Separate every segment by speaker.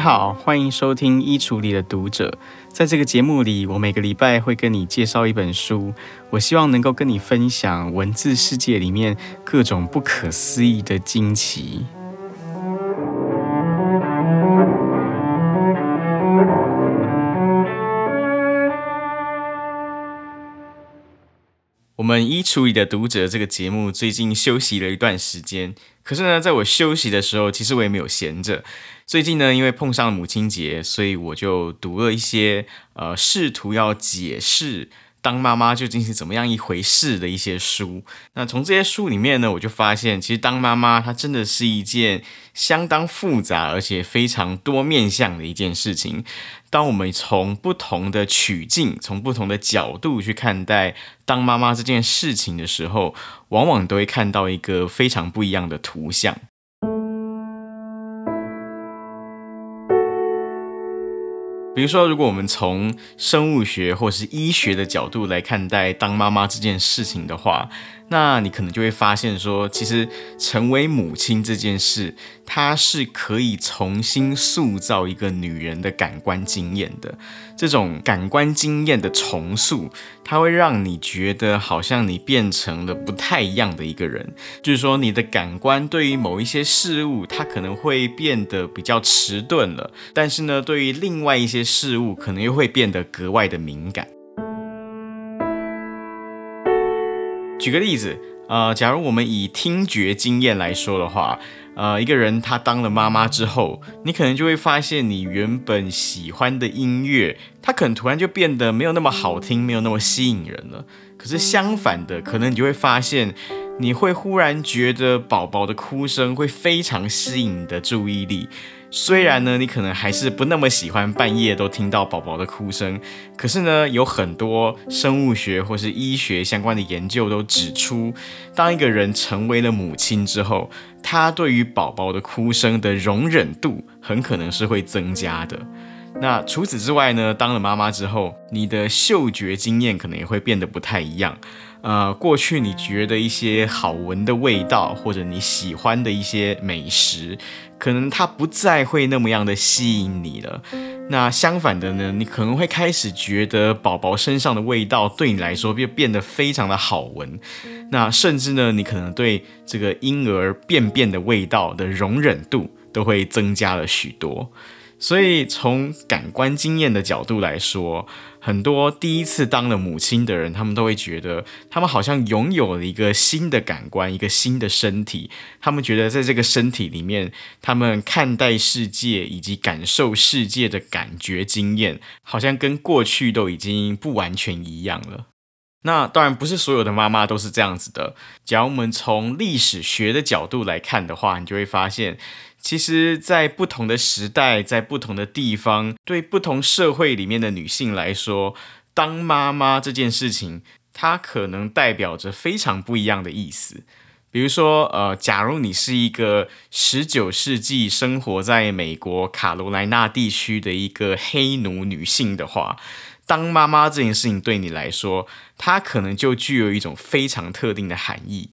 Speaker 1: 好，欢迎收听《衣橱里的读者》。在这个节目里，我每个礼拜会跟你介绍一本书，我希望能够跟你分享文字世界里面各种不可思议的惊奇。初一的读者这个节目最近休息了一段时间，可是呢，在我休息的时候，其实我也没有闲着。最近呢，因为碰上了母亲节，所以我就读了一些呃，试图要解释当妈妈究竟是怎么样一回事的一些书。那从这些书里面呢，我就发现，其实当妈妈它真的是一件相当复杂而且非常多面向的一件事情。当我们从不同的曲径、从不同的角度去看待当妈妈这件事情的时候，往往都会看到一个非常不一样的图像。比如说，如果我们从生物学或是医学的角度来看待当妈妈这件事情的话，那你可能就会发现说，其实成为母亲这件事，它是可以重新塑造一个女人的感官经验的。这种感官经验的重塑，它会让你觉得好像你变成了不太一样的一个人。就是说，你的感官对于某一些事物，它可能会变得比较迟钝了，但是呢，对于另外一些事物，可能又会变得格外的敏感。举个例子，呃，假如我们以听觉经验来说的话，呃，一个人他当了妈妈之后，你可能就会发现，你原本喜欢的音乐，它可能突然就变得没有那么好听，没有那么吸引人了。可是相反的，可能你就会发现，你会忽然觉得宝宝的哭声会非常吸引你的注意力。虽然呢，你可能还是不那么喜欢半夜都听到宝宝的哭声，可是呢，有很多生物学或是医学相关的研究都指出，当一个人成为了母亲之后，他对于宝宝的哭声的容忍度很可能是会增加的。那除此之外呢，当了妈妈之后，你的嗅觉经验可能也会变得不太一样。呃，过去你觉得一些好闻的味道，或者你喜欢的一些美食，可能它不再会那么样的吸引你了。那相反的呢，你可能会开始觉得宝宝身上的味道对你来说变变得非常的好闻。那甚至呢，你可能对这个婴儿便便的味道的容忍度都会增加了许多。所以从感官经验的角度来说，很多第一次当了母亲的人，他们都会觉得，他们好像拥有了一个新的感官，一个新的身体。他们觉得，在这个身体里面，他们看待世界以及感受世界的感觉经验，好像跟过去都已经不完全一样了。那当然不是所有的妈妈都是这样子的。假如我们从历史学的角度来看的话，你就会发现，其实，在不同的时代，在不同的地方，对不同社会里面的女性来说，当妈妈这件事情，它可能代表着非常不一样的意思。比如说，呃，假如你是一个十九世纪生活在美国卡罗来纳地区的一个黑奴女性的话，当妈妈这件事情对你来说，它可能就具有一种非常特定的含义。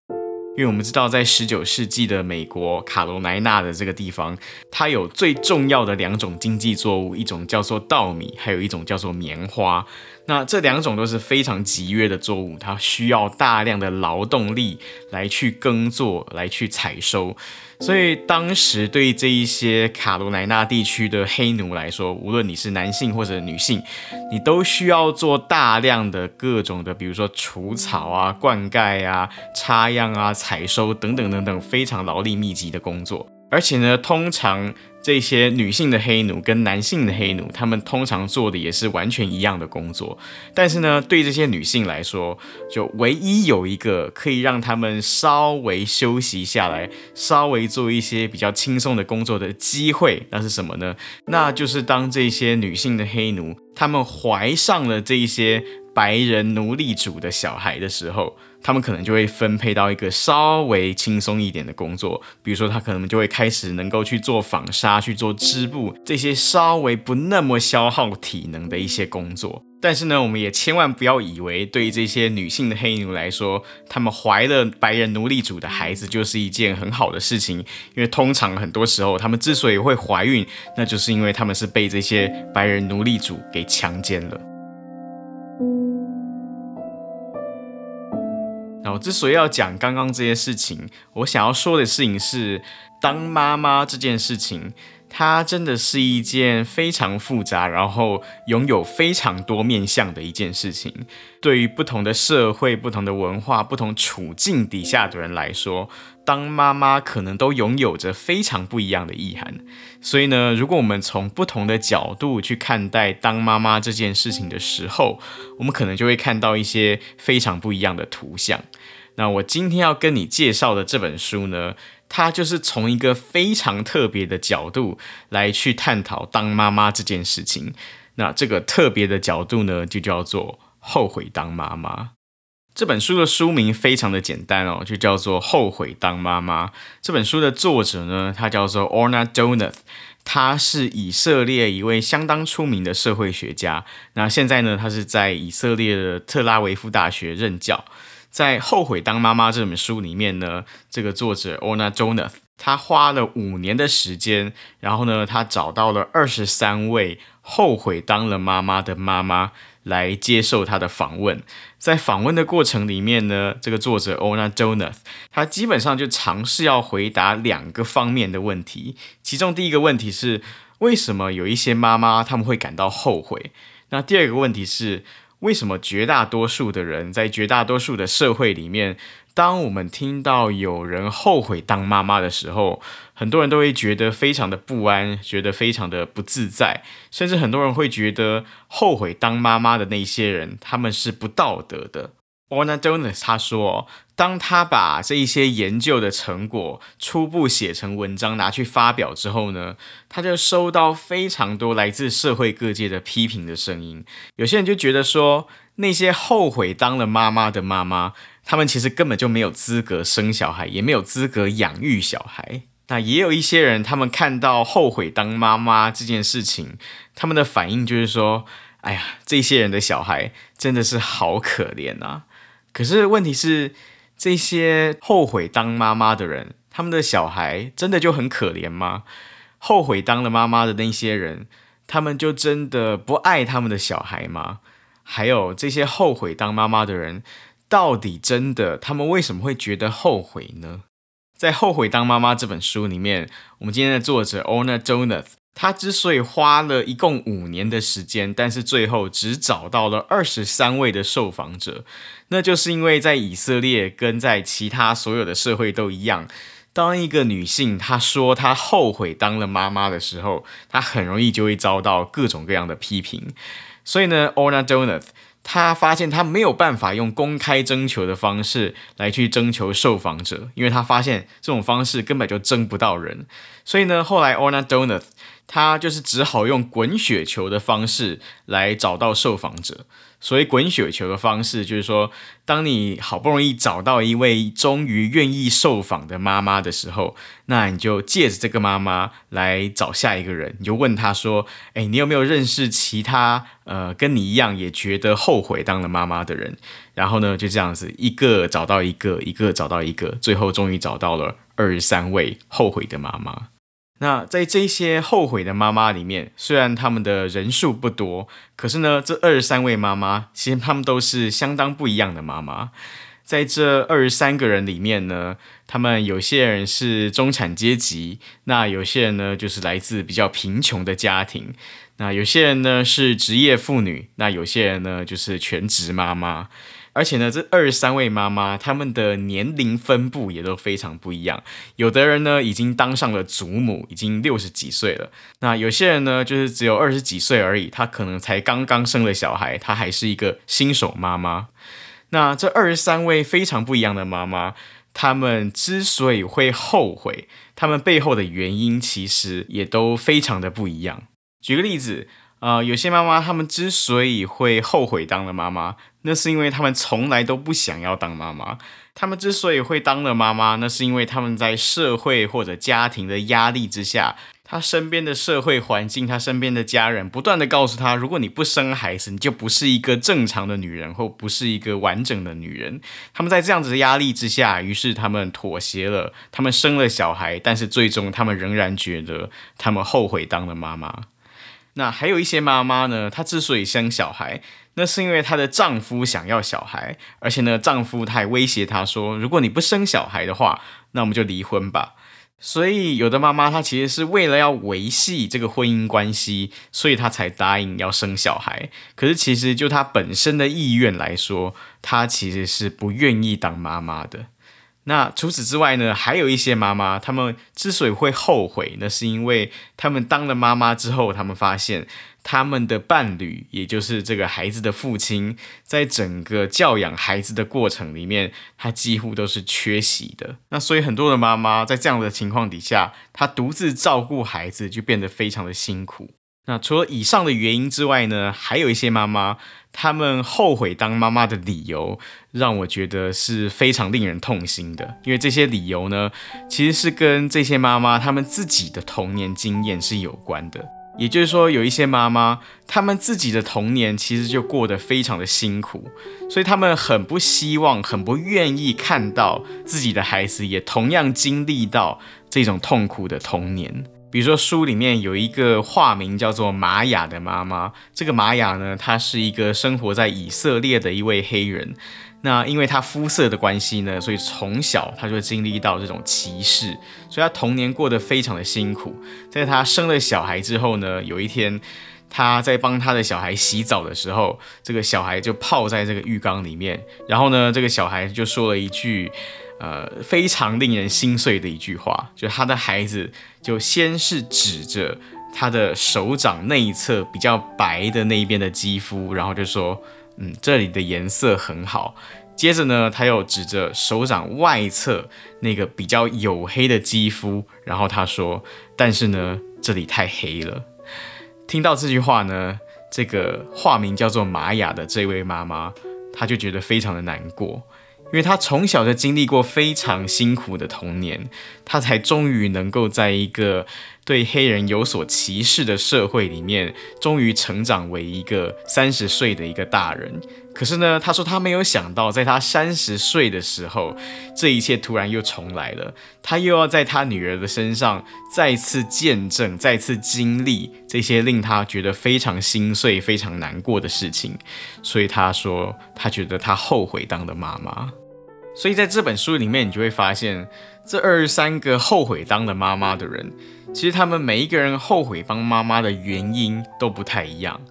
Speaker 1: 因为我们知道，在十九世纪的美国卡罗来纳的这个地方，它有最重要的两种经济作物，一种叫做稻米，还有一种叫做棉花。那这两种都是非常集约的作物，它需要大量的劳动力来去耕作，来去采收。所以当时对这一些卡罗来纳地区的黑奴来说，无论你是男性或者女性，你都需要做大量的各种的，比如说除草啊、灌溉啊、插秧啊、采收等等等等，非常劳力密集的工作。而且呢，通常这些女性的黑奴跟男性的黑奴，他们通常做的也是完全一样的工作。但是呢，对这些女性来说，就唯一有一个可以让他们稍微休息下来，稍微做一些比较轻松的工作的机会，那是什么呢？那就是当这些女性的黑奴，她们怀上了这些白人奴隶主的小孩的时候。他们可能就会分配到一个稍微轻松一点的工作，比如说他可能就会开始能够去做纺纱、去做织布这些稍微不那么消耗体能的一些工作。但是呢，我们也千万不要以为对于这些女性的黑奴来说，她们怀了白人奴隶主的孩子就是一件很好的事情。因为通常很多时候，她们之所以会怀孕，那就是因为她们是被这些白人奴隶主给强奸了。我之所以要讲刚刚这些事情，我想要说的事情是，当妈妈这件事情。它真的是一件非常复杂，然后拥有非常多面向的一件事情。对于不同的社会、不同的文化、不同处境底下的人来说，当妈妈可能都拥有着非常不一样的意涵。所以呢，如果我们从不同的角度去看待当妈妈这件事情的时候，我们可能就会看到一些非常不一样的图像。那我今天要跟你介绍的这本书呢，它就是从一个非常特别的角度来去探讨当妈妈这件事情。那这个特别的角度呢，就叫做后悔当妈妈。这本书的书名非常的简单哦，就叫做《后悔当妈妈》。这本书的作者呢，他叫做 Orna Donath，他是以色列一位相当出名的社会学家。那现在呢，他是在以色列的特拉维夫大学任教。在《后悔当妈妈》这本书里面呢，这个作者 Orna Jonath，他花了五年的时间，然后呢，他找到了二十三位后悔当了妈妈的妈妈来接受他的访问。在访问的过程里面呢，这个作者 Orna Jonath，他基本上就尝试要回答两个方面的问题。其中第一个问题是，为什么有一些妈妈他们会感到后悔？那第二个问题是，为什么绝大多数的人在绝大多数的社会里面，当我们听到有人后悔当妈妈的时候，很多人都会觉得非常的不安，觉得非常的不自在，甚至很多人会觉得后悔当妈妈的那些人，他们是不道德的。Orna Donas 他说，当他把这一些研究的成果初步写成文章拿去发表之后呢，他就收到非常多来自社会各界的批评的声音。有些人就觉得说，那些后悔当了妈妈的妈妈，他们其实根本就没有资格生小孩，也没有资格养育小孩。那也有一些人，他们看到后悔当妈妈这件事情，他们的反应就是说，哎呀，这些人的小孩真的是好可怜啊。可是问题是，这些后悔当妈妈的人，他们的小孩真的就很可怜吗？后悔当了妈妈的那些人，他们就真的不爱他们的小孩吗？还有这些后悔当妈妈的人，到底真的他们为什么会觉得后悔呢？在《后悔当妈妈》这本书里面，我们今天的作者 Orna Donath。她之所以花了一共五年的时间，但是最后只找到了二十三位的受访者，那就是因为在以色列跟在其他所有的社会都一样，当一个女性她说她后悔当了妈妈的时候，她很容易就会遭到各种各样的批评。所以呢，Orna Donath 他发现他没有办法用公开征求的方式来去征求受访者，因为他发现这种方式根本就征不到人。所以呢，后来 Orna Donath 他就是只好用滚雪球的方式来找到受访者。所以滚雪球的方式就是说，当你好不容易找到一位终于愿意受访的妈妈的时候，那你就借着这个妈妈来找下一个人，你就问他说：“哎，你有没有认识其他呃跟你一样也觉得后悔当了妈妈的人？”然后呢，就这样子一个找到一个，一个找到一个，最后终于找到了二十三位后悔的妈妈。那在这些后悔的妈妈里面，虽然他们的人数不多，可是呢，这二十三位妈妈其实他们都是相当不一样的妈妈。在这二十三个人里面呢，他们有些人是中产阶级，那有些人呢就是来自比较贫穷的家庭，那有些人呢是职业妇女，那有些人呢就是全职妈妈。而且呢，这二十三位妈妈，她们的年龄分布也都非常不一样。有的人呢，已经当上了祖母，已经六十几岁了。那有些人呢，就是只有二十几岁而已，她可能才刚刚生了小孩，她还是一个新手妈妈。那这二十三位非常不一样的妈妈，她们之所以会后悔，她们背后的原因其实也都非常的不一样。举个例子。呃，有些妈妈她们之所以会后悔当了妈妈，那是因为她们从来都不想要当妈妈。她们之所以会当了妈妈，那是因为她们在社会或者家庭的压力之下，他身边的社会环境，他身边的家人，不断地告诉他，如果你不生孩子，你就不是一个正常的女人，或不是一个完整的女人。他们在这样子的压力之下，于是他们妥协了，他们生了小孩，但是最终他们仍然觉得他们后悔当了妈妈。那还有一些妈妈呢，她之所以生小孩，那是因为她的丈夫想要小孩，而且呢，丈夫他还威胁她说，如果你不生小孩的话，那我们就离婚吧。所以，有的妈妈她其实是为了要维系这个婚姻关系，所以她才答应要生小孩。可是，其实就她本身的意愿来说，她其实是不愿意当妈妈的。那除此之外呢，还有一些妈妈，她们之所以会后悔，那是因为她们当了妈妈之后，她们发现。他们的伴侣，也就是这个孩子的父亲，在整个教养孩子的过程里面，他几乎都是缺席的。那所以很多的妈妈在这样的情况底下，她独自照顾孩子就变得非常的辛苦。那除了以上的原因之外呢，还有一些妈妈，她们后悔当妈妈的理由，让我觉得是非常令人痛心的。因为这些理由呢，其实是跟这些妈妈她们自己的童年经验是有关的。也就是说，有一些妈妈，她们自己的童年其实就过得非常的辛苦，所以她们很不希望、很不愿意看到自己的孩子也同样经历到这种痛苦的童年。比如说，书里面有一个化名叫做玛雅的妈妈，这个玛雅呢，她是一个生活在以色列的一位黑人。那因为她肤色的关系呢，所以从小她就经历到这种歧视，所以她童年过得非常的辛苦。在她生了小孩之后呢，有一天他在帮他的小孩洗澡的时候，这个小孩就泡在这个浴缸里面，然后呢，这个小孩就说了一句，呃，非常令人心碎的一句话，就他的孩子就先是指着他的手掌内侧比较白的那一边的肌肤，然后就说。嗯，这里的颜色很好。接着呢，他又指着手掌外侧那个比较黝黑的肌肤，然后他说：“但是呢，这里太黑了。”听到这句话呢，这个化名叫做玛雅的这位妈妈，她就觉得非常的难过，因为他从小就经历过非常辛苦的童年，他才终于能够在一个对黑人有所歧视的社会里面，终于成长为一个三十岁的一个大人。可是呢，他说他没有想到，在他三十岁的时候，这一切突然又重来了。他又要在他女儿的身上再次见证、再次经历这些令他觉得非常心碎、非常难过的事情。所以他说，他觉得他后悔当了妈妈。所以在这本书里面，你就会发现，这二十三个后悔当了妈妈的人。其实他们每一个人后悔当妈妈的原因都不太一样，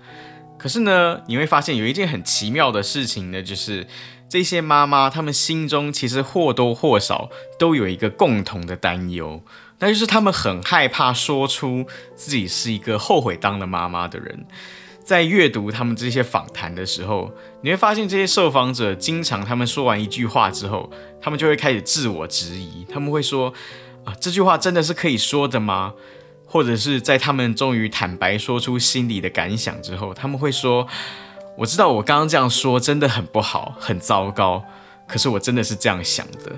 Speaker 1: 可是呢，你会发现有一件很奇妙的事情呢，就是这些妈妈她们心中其实或多或少都有一个共同的担忧，那就是他们很害怕说出自己是一个后悔当了妈妈的人。在阅读他们这些访谈的时候，你会发现这些受访者经常他们说完一句话之后，他们就会开始自我质疑，他们会说。啊，这句话真的是可以说的吗？或者是在他们终于坦白说出心里的感想之后，他们会说：“我知道我刚刚这样说真的很不好，很糟糕，可是我真的是这样想的。”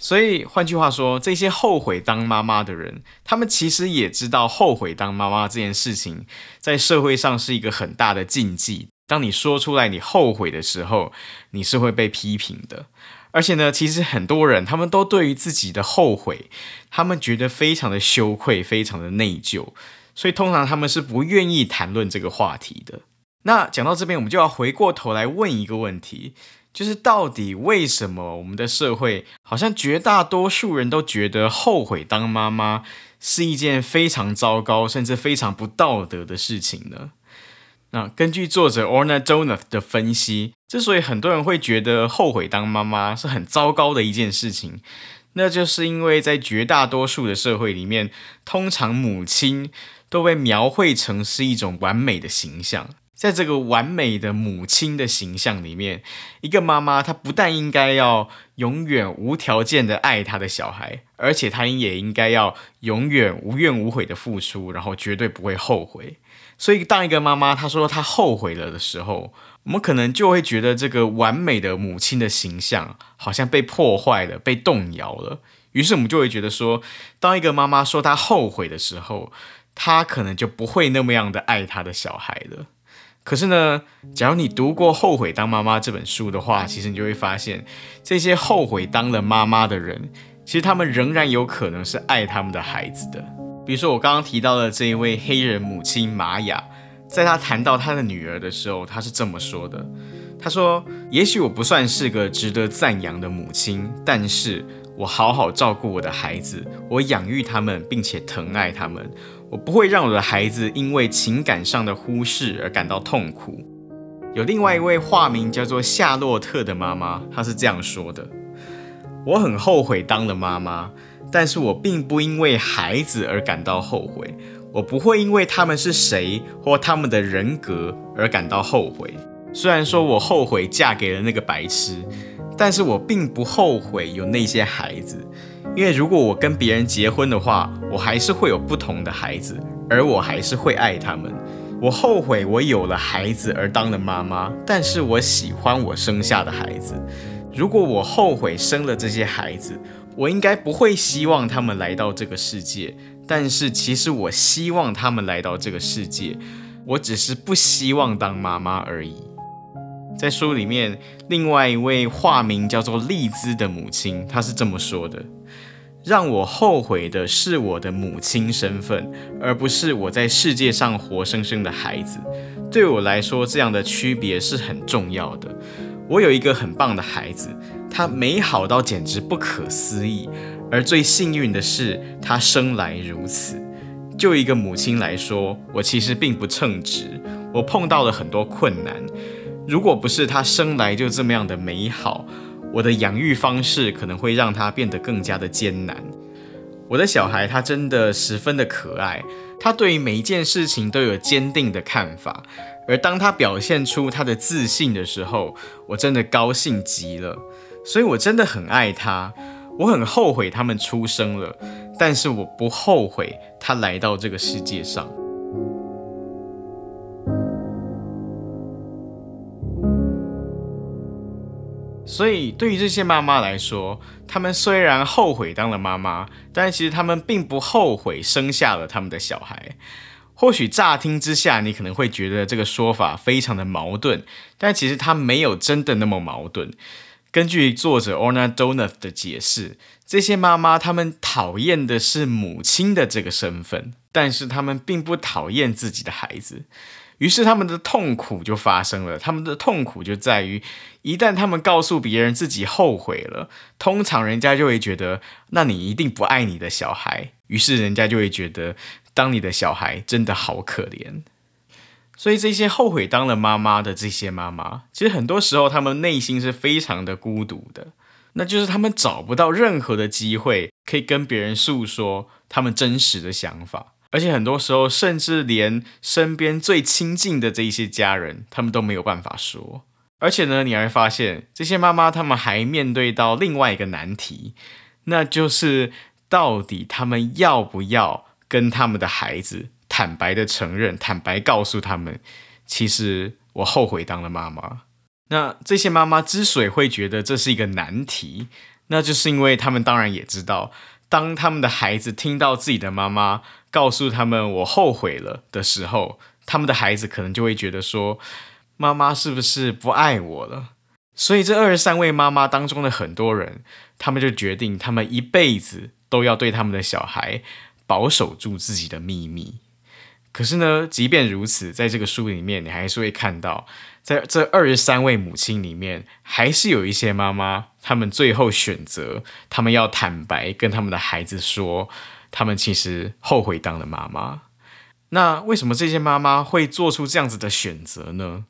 Speaker 1: 所以换句话说，这些后悔当妈妈的人，他们其实也知道后悔当妈妈这件事情在社会上是一个很大的禁忌。当你说出来你后悔的时候，你是会被批评的。而且呢，其实很多人他们都对于自己的后悔，他们觉得非常的羞愧，非常的内疚，所以通常他们是不愿意谈论这个话题的。那讲到这边，我们就要回过头来问一个问题。就是到底为什么我们的社会好像绝大多数人都觉得后悔当妈妈是一件非常糟糕，甚至非常不道德的事情呢？那根据作者 Orna Donath 的分析，之所以很多人会觉得后悔当妈妈是很糟糕的一件事情，那就是因为在绝大多数的社会里面，通常母亲都被描绘成是一种完美的形象。在这个完美的母亲的形象里面，一个妈妈她不但应该要永远无条件的爱她的小孩，而且她也应该要永远无怨无悔的付出，然后绝对不会后悔。所以，当一个妈妈她说她后悔了的时候，我们可能就会觉得这个完美的母亲的形象好像被破坏了、被动摇了。于是，我们就会觉得说，当一个妈妈说她后悔的时候，她可能就不会那么样的爱她的小孩了。可是呢，假如你读过《后悔当妈妈》这本书的话，其实你就会发现，这些后悔当了妈妈的人，其实他们仍然有可能是爱他们的孩子的。比如说，我刚刚提到的这一位黑人母亲玛雅。在她谈到她的女儿的时候，她是这么说的：“她说，也许我不算是个值得赞扬的母亲，但是我好好照顾我的孩子，我养育他们，并且疼爱他们。我不会让我的孩子因为情感上的忽视而感到痛苦。”有另外一位化名叫做夏洛特的妈妈，她是这样说的：“我很后悔当了妈妈，但是我并不因为孩子而感到后悔。”我不会因为他们是谁或他们的人格而感到后悔。虽然说我后悔嫁给了那个白痴，但是我并不后悔有那些孩子，因为如果我跟别人结婚的话，我还是会有不同的孩子，而我还是会爱他们。我后悔我有了孩子而当了妈妈，但是我喜欢我生下的孩子。如果我后悔生了这些孩子，我应该不会希望他们来到这个世界。但是其实我希望他们来到这个世界，我只是不希望当妈妈而已。在书里面，另外一位化名叫做丽兹的母亲，她是这么说的：“让我后悔的是我的母亲身份，而不是我在世界上活生生的孩子。对我来说，这样的区别是很重要的。我有一个很棒的孩子，他美好到简直不可思议。”而最幸运的是，他生来如此。就一个母亲来说，我其实并不称职，我碰到了很多困难。如果不是他生来就这么样的美好，我的养育方式可能会让他变得更加的艰难。我的小孩他真的十分的可爱，他对于每一件事情都有坚定的看法。而当他表现出他的自信的时候，我真的高兴极了。所以我真的很爱他。我很后悔他们出生了，但是我不后悔他来到这个世界上。所以，对于这些妈妈来说，他们虽然后悔当了妈妈，但其实他们并不后悔生下了他们的小孩。或许乍听之下，你可能会觉得这个说法非常的矛盾，但其实它没有真的那么矛盾。根据作者 Orna Donath 的解释，这些妈妈她们讨厌的是母亲的这个身份，但是她们并不讨厌自己的孩子。于是他们的痛苦就发生了。他们的痛苦就在于，一旦他们告诉别人自己后悔了，通常人家就会觉得，那你一定不爱你的小孩。于是人家就会觉得，当你的小孩真的好可怜。所以这些后悔当了妈妈的这些妈妈，其实很多时候他们内心是非常的孤独的，那就是他们找不到任何的机会可以跟别人诉说他们真实的想法，而且很多时候甚至连身边最亲近的这一些家人，他们都没有办法说。而且呢，你还会发现这些妈妈他们还面对到另外一个难题，那就是到底他们要不要跟他们的孩子。坦白的承认，坦白告诉他们，其实我后悔当了妈妈。那这些妈妈之所以会觉得这是一个难题，那就是因为他们当然也知道，当他们的孩子听到自己的妈妈告诉他们“我后悔了”的时候，他们的孩子可能就会觉得说：“妈妈是不是不爱我了？”所以这二十三位妈妈当中的很多人，他们就决定，他们一辈子都要对他们的小孩保守住自己的秘密。可是呢，即便如此，在这个书里面，你还是会看到，在这二十三位母亲里面，还是有一些妈妈，他们最后选择，他们要坦白跟他们的孩子说，他们其实后悔当了妈妈。那为什么这些妈妈会做出这样子的选择呢？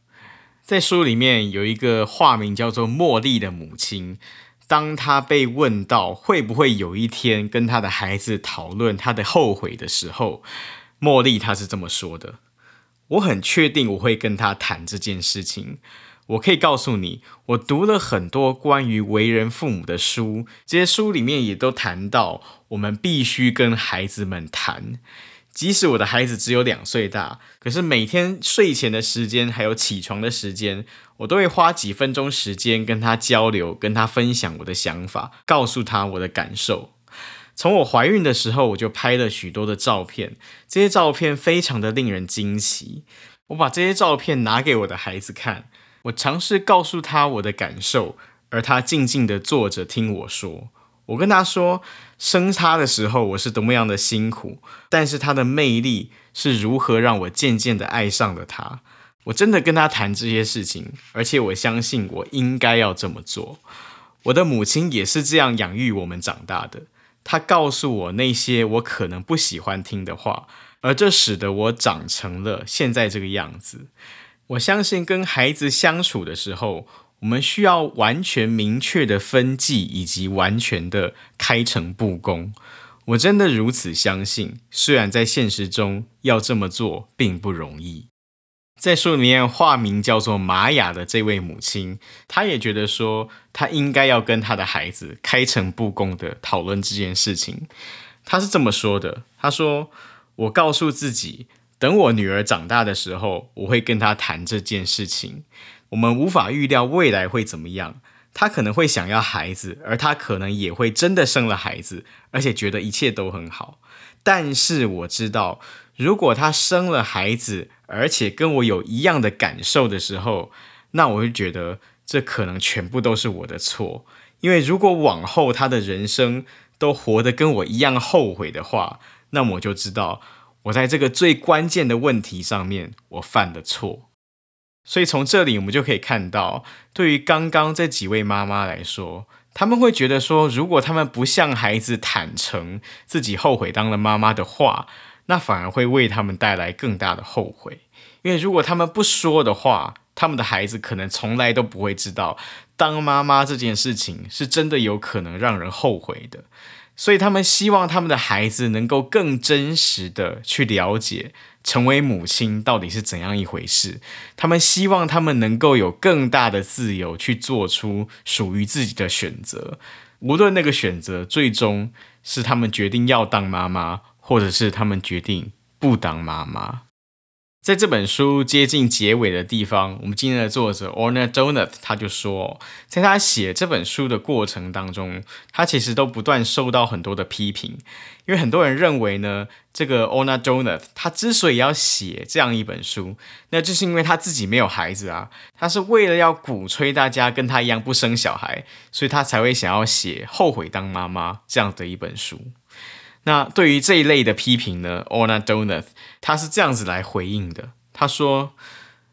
Speaker 1: 在书里面有一个化名叫做茉莉的母亲，当她被问到会不会有一天跟她的孩子讨论她的后悔的时候，茉莉她是这么说的：“我很确定我会跟他谈这件事情。我可以告诉你，我读了很多关于为人父母的书，这些书里面也都谈到，我们必须跟孩子们谈。即使我的孩子只有两岁大，可是每天睡前的时间还有起床的时间，我都会花几分钟时间跟他交流，跟他分享我的想法，告诉他我的感受。从我怀孕的时候，我就拍了许多的照片，这些照片非常的令人惊奇。我把这些照片拿给我的孩子看，我尝试告诉他我的感受，而他静静地坐着听我说。我跟他说，生他的时候我是多么样的辛苦，但是他的魅力是如何让我渐渐地爱上了他。我真的跟他谈这些事情，而且我相信我应该要这么做。我的母亲也是这样养育我们长大的。他告诉我那些我可能不喜欢听的话，而这使得我长成了现在这个样子。我相信跟孩子相处的时候，我们需要完全明确的分际，以及完全的开诚布公。我真的如此相信，虽然在现实中要这么做并不容易。在书里面，化名叫做玛雅的这位母亲，她也觉得说，她应该要跟她的孩子开诚布公的讨论这件事情。她是这么说的：“她说，我告诉自己，等我女儿长大的时候，我会跟她谈这件事情。我们无法预料未来会怎么样，她可能会想要孩子，而她可能也会真的生了孩子，而且觉得一切都很好。但是我知道，如果她生了孩子，而且跟我有一样的感受的时候，那我会觉得这可能全部都是我的错。因为如果往后她的人生都活得跟我一样后悔的话，那么我就知道我在这个最关键的问题上面我犯了错。所以从这里我们就可以看到，对于刚刚这几位妈妈来说，他们会觉得说，如果他们不向孩子坦诚自己后悔当了妈妈的话，那反而会为他们带来更大的后悔，因为如果他们不说的话，他们的孩子可能从来都不会知道，当妈妈这件事情是真的有可能让人后悔的。所以他们希望他们的孩子能够更真实的去了解，成为母亲到底是怎样一回事。他们希望他们能够有更大的自由去做出属于自己的选择，无论那个选择最终是他们决定要当妈妈。或者是他们决定不当妈妈。在这本书接近结尾的地方，我们今天的作者 Orna Donath 他就说，在他写这本书的过程当中，他其实都不断受到很多的批评，因为很多人认为呢，这个 Orna Donath 他之所以要写这样一本书，那就是因为他自己没有孩子啊，他是为了要鼓吹大家跟他一样不生小孩，所以他才会想要写后悔当妈妈这样的一本书。那对于这一类的批评呢，Ona Donath 他是这样子来回应的。他说：“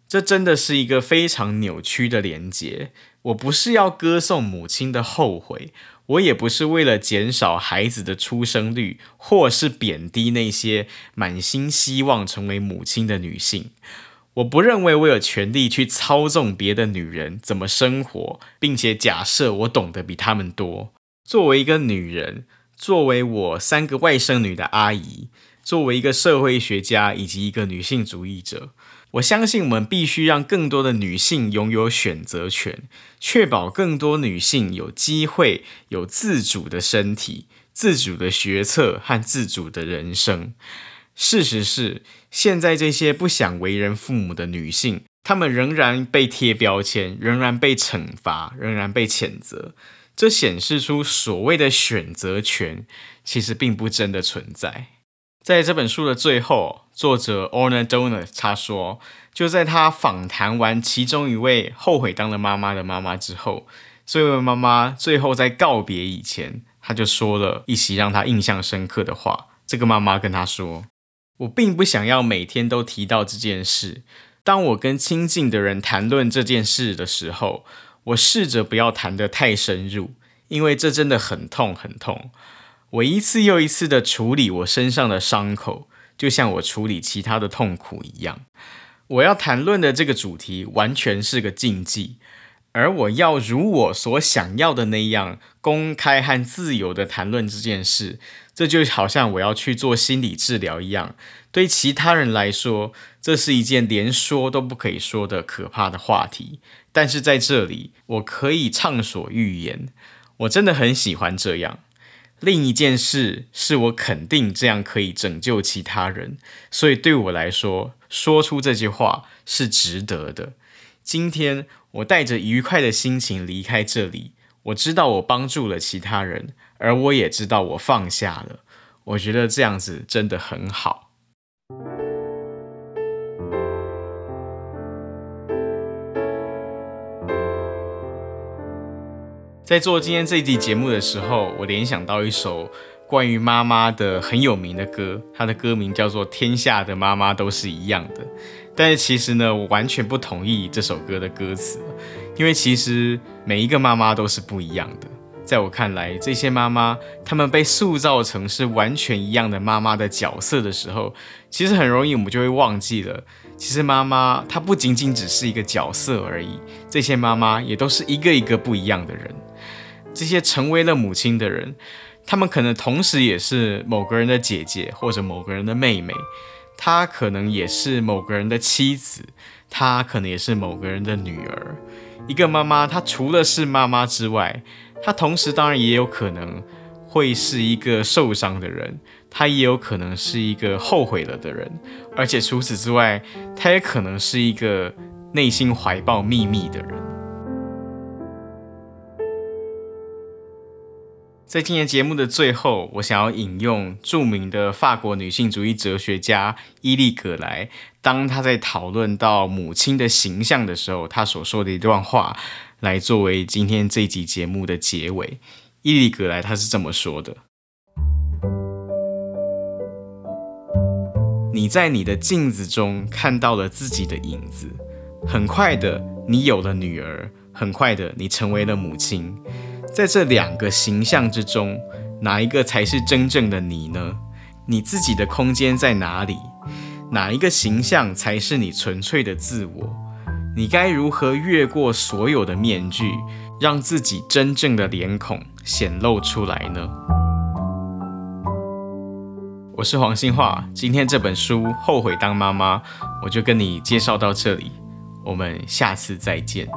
Speaker 1: 这真的是一个非常扭曲的连结。我不是要歌颂母亲的后悔，我也不是为了减少孩子的出生率，或是贬低那些满心希望成为母亲的女性。我不认为我有权利去操纵别的女人怎么生活，并且假设我懂得比她们多。作为一个女人。”作为我三个外甥女的阿姨，作为一个社会学家以及一个女性主义者，我相信我们必须让更多的女性拥有选择权，确保更多女性有机会有自主的身体、自主的决策和自主的人生。事实是，现在这些不想为人父母的女性，她们仍然被贴标签，仍然被惩罚，仍然被谴责。这显示出所谓的选择权其实并不真的存在。在这本书的最后，作者 Orna Donath 他说，就在他访谈完其中一位后悔当了妈妈的妈妈之后，这位妈妈最后在告别以前，他就说了一席让他印象深刻的话。这个妈妈跟他说：“我并不想要每天都提到这件事。当我跟亲近的人谈论这件事的时候。”我试着不要谈得太深入，因为这真的很痛很痛。我一次又一次地处理我身上的伤口，就像我处理其他的痛苦一样。我要谈论的这个主题完全是个禁忌，而我要如我所想要的那样公开和自由地谈论这件事，这就好像我要去做心理治疗一样。对其他人来说，这是一件连说都不可以说的可怕的话题。但是在这里，我可以畅所欲言。我真的很喜欢这样。另一件事是我肯定这样可以拯救其他人，所以对我来说，说出这句话是值得的。今天我带着愉快的心情离开这里，我知道我帮助了其他人，而我也知道我放下了。我觉得这样子真的很好。在做今天这一集节目的时候，我联想到一首关于妈妈的很有名的歌，它的歌名叫做《天下的妈妈都是一样的》。但是其实呢，我完全不同意这首歌的歌词，因为其实每一个妈妈都是不一样的。在我看来，这些妈妈她们被塑造成是完全一样的妈妈的角色的时候，其实很容易我们就会忘记了，其实妈妈她不仅仅只是一个角色而已，这些妈妈也都是一个一个不一样的人。这些成为了母亲的人，他们可能同时也是某个人的姐姐或者某个人的妹妹，她可能也是某个人的妻子，她可能也是某个人的女儿。一个妈妈，她除了是妈妈之外，她同时当然也有可能会是一个受伤的人，她也有可能是一个后悔了的人，而且除此之外，她也可能是一个内心怀抱秘密的人。在今天节目的最后，我想要引用著名的法国女性主义哲学家伊丽·葛莱，当她在讨论到母亲的形象的时候，她所说的一段话，来作为今天这集节目的结尾。伊丽·葛莱她是这么说的：“你在你的镜子中看到了自己的影子，很快的，你有了女儿，很快的，你成为了母亲。”在这两个形象之中，哪一个才是真正的你呢？你自己的空间在哪里？哪一个形象才是你纯粹的自我？你该如何越过所有的面具，让自己真正的脸孔显露出来呢？我是黄信樺，今天这本书《后悔当妈妈》，我就跟你介绍到这里，我们下次再见。